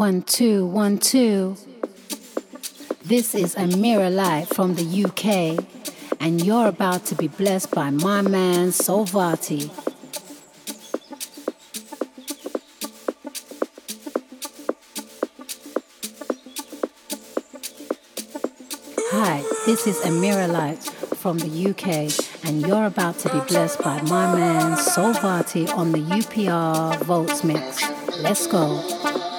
One, two, one, two. This is Amira Light from the UK, and you're about to be blessed by my man Soul Varti. Hi, this is Amira Light from the UK, and you're about to be blessed by my man Soul Varti on the UPR Vaults Mix. Let's go.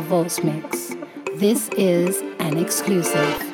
Vaults Mix. This is an exclusive.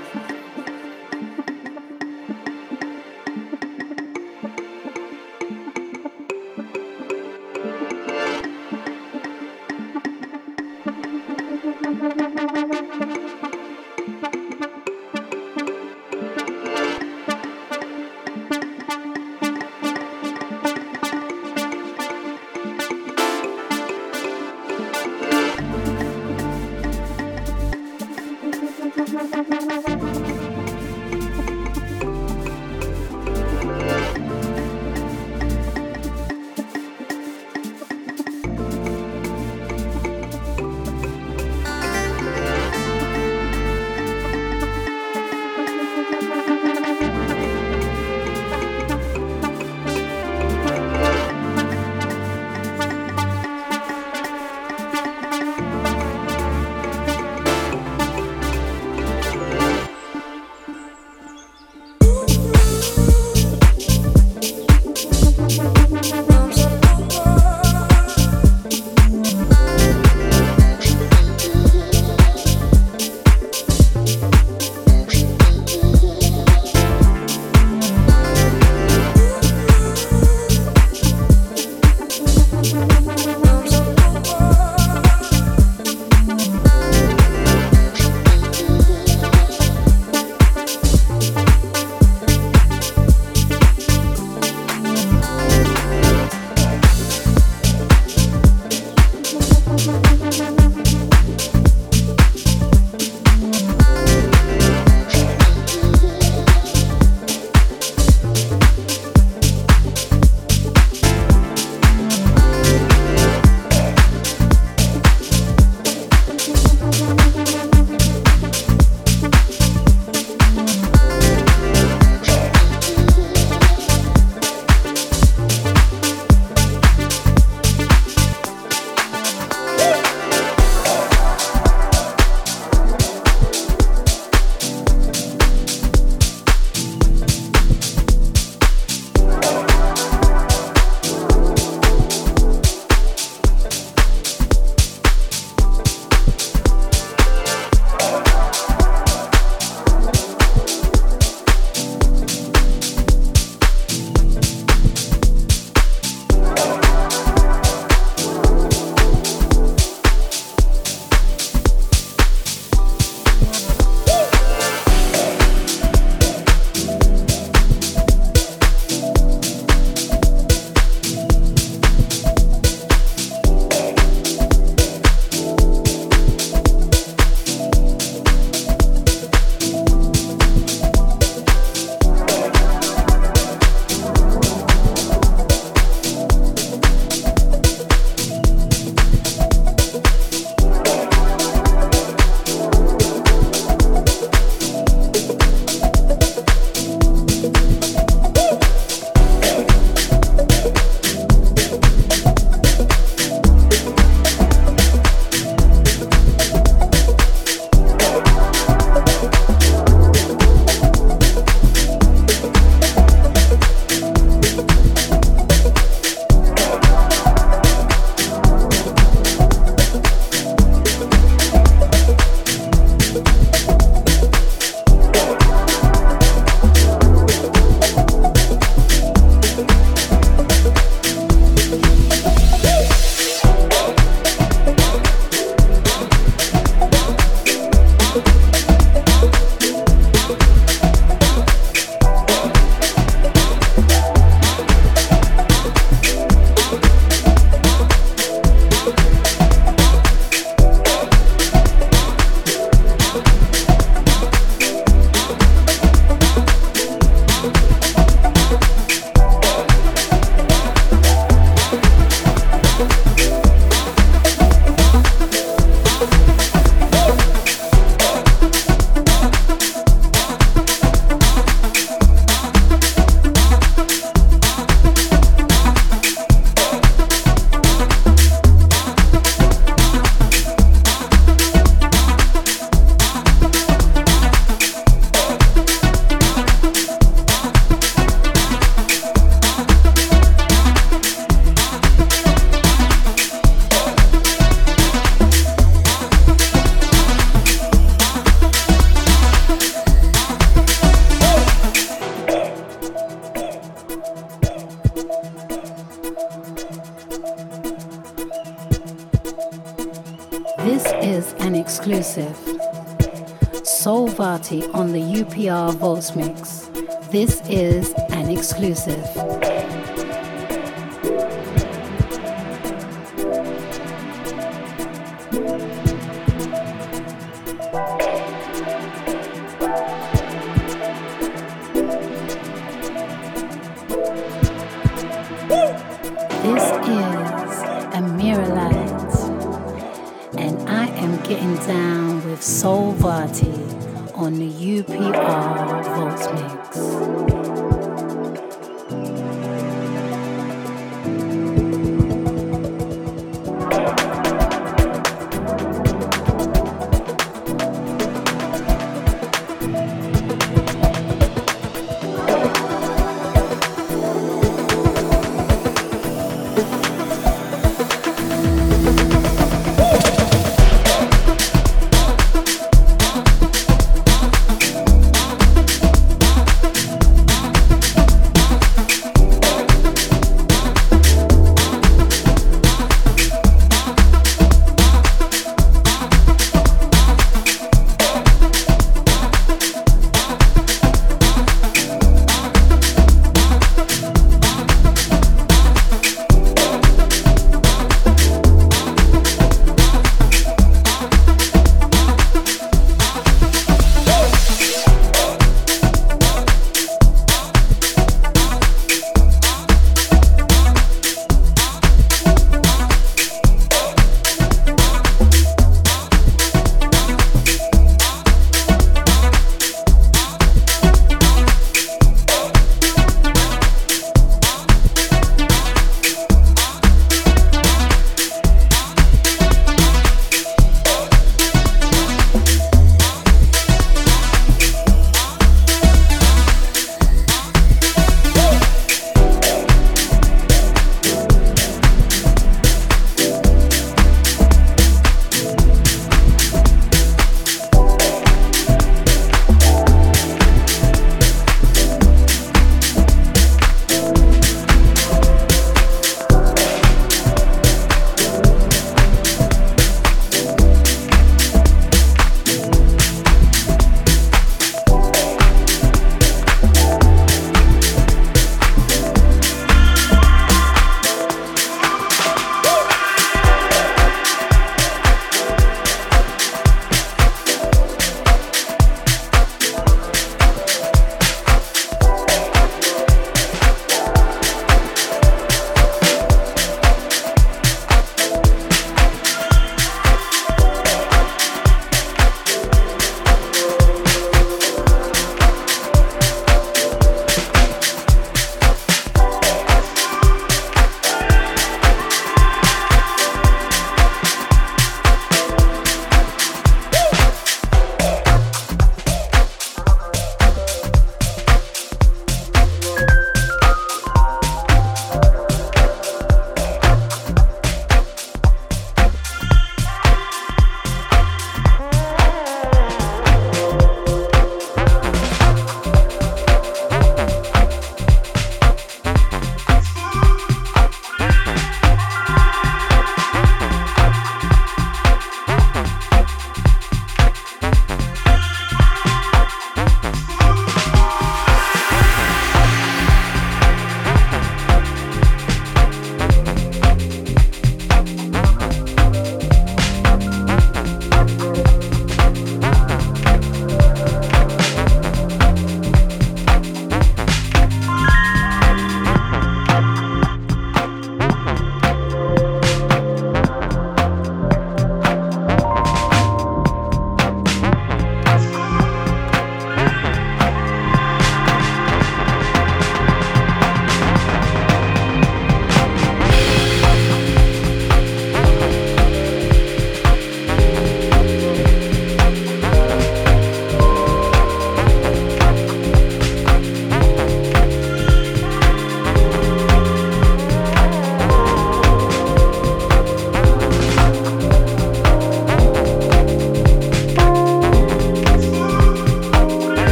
Vaults Mix. This is an exclusive.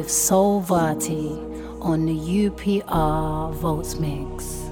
With Soul Varti on the UPR Vaults Mix.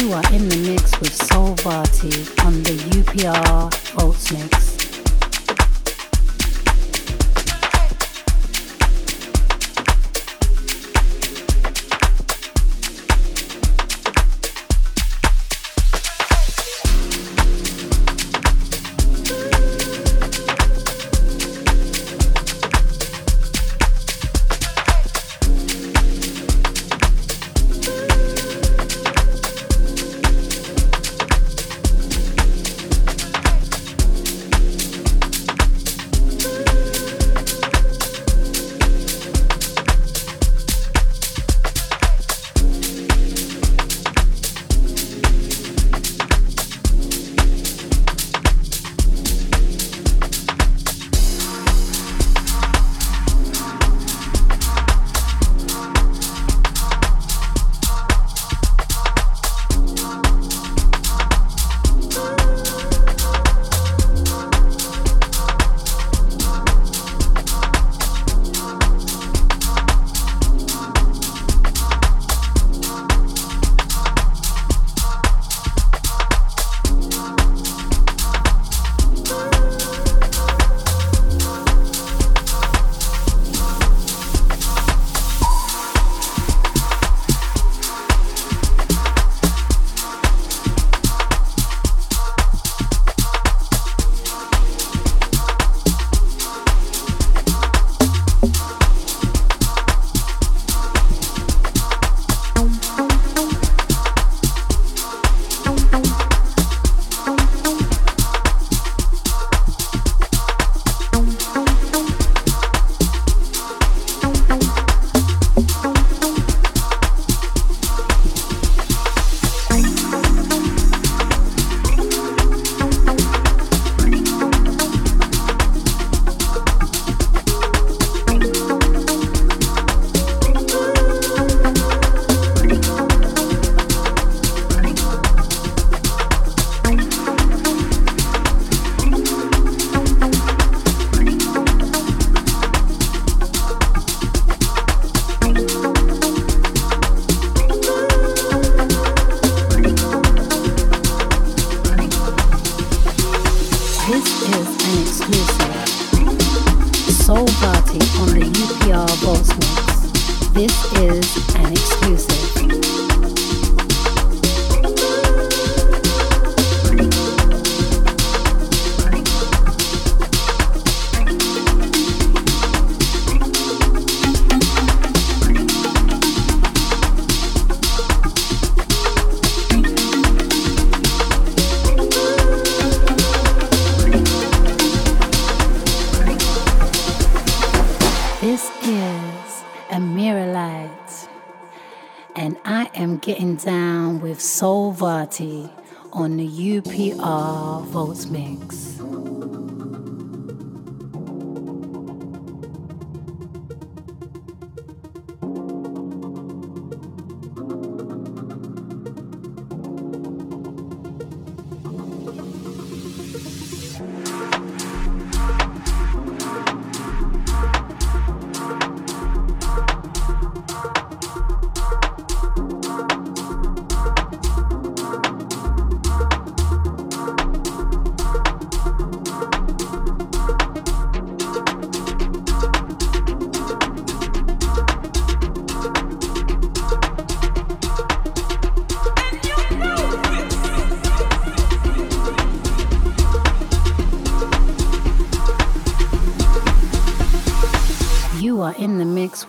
You are in the mix with Soul Varti on the UPR Vaults Mix.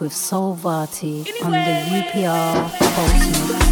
With Soul Varti on the UPR Pulse.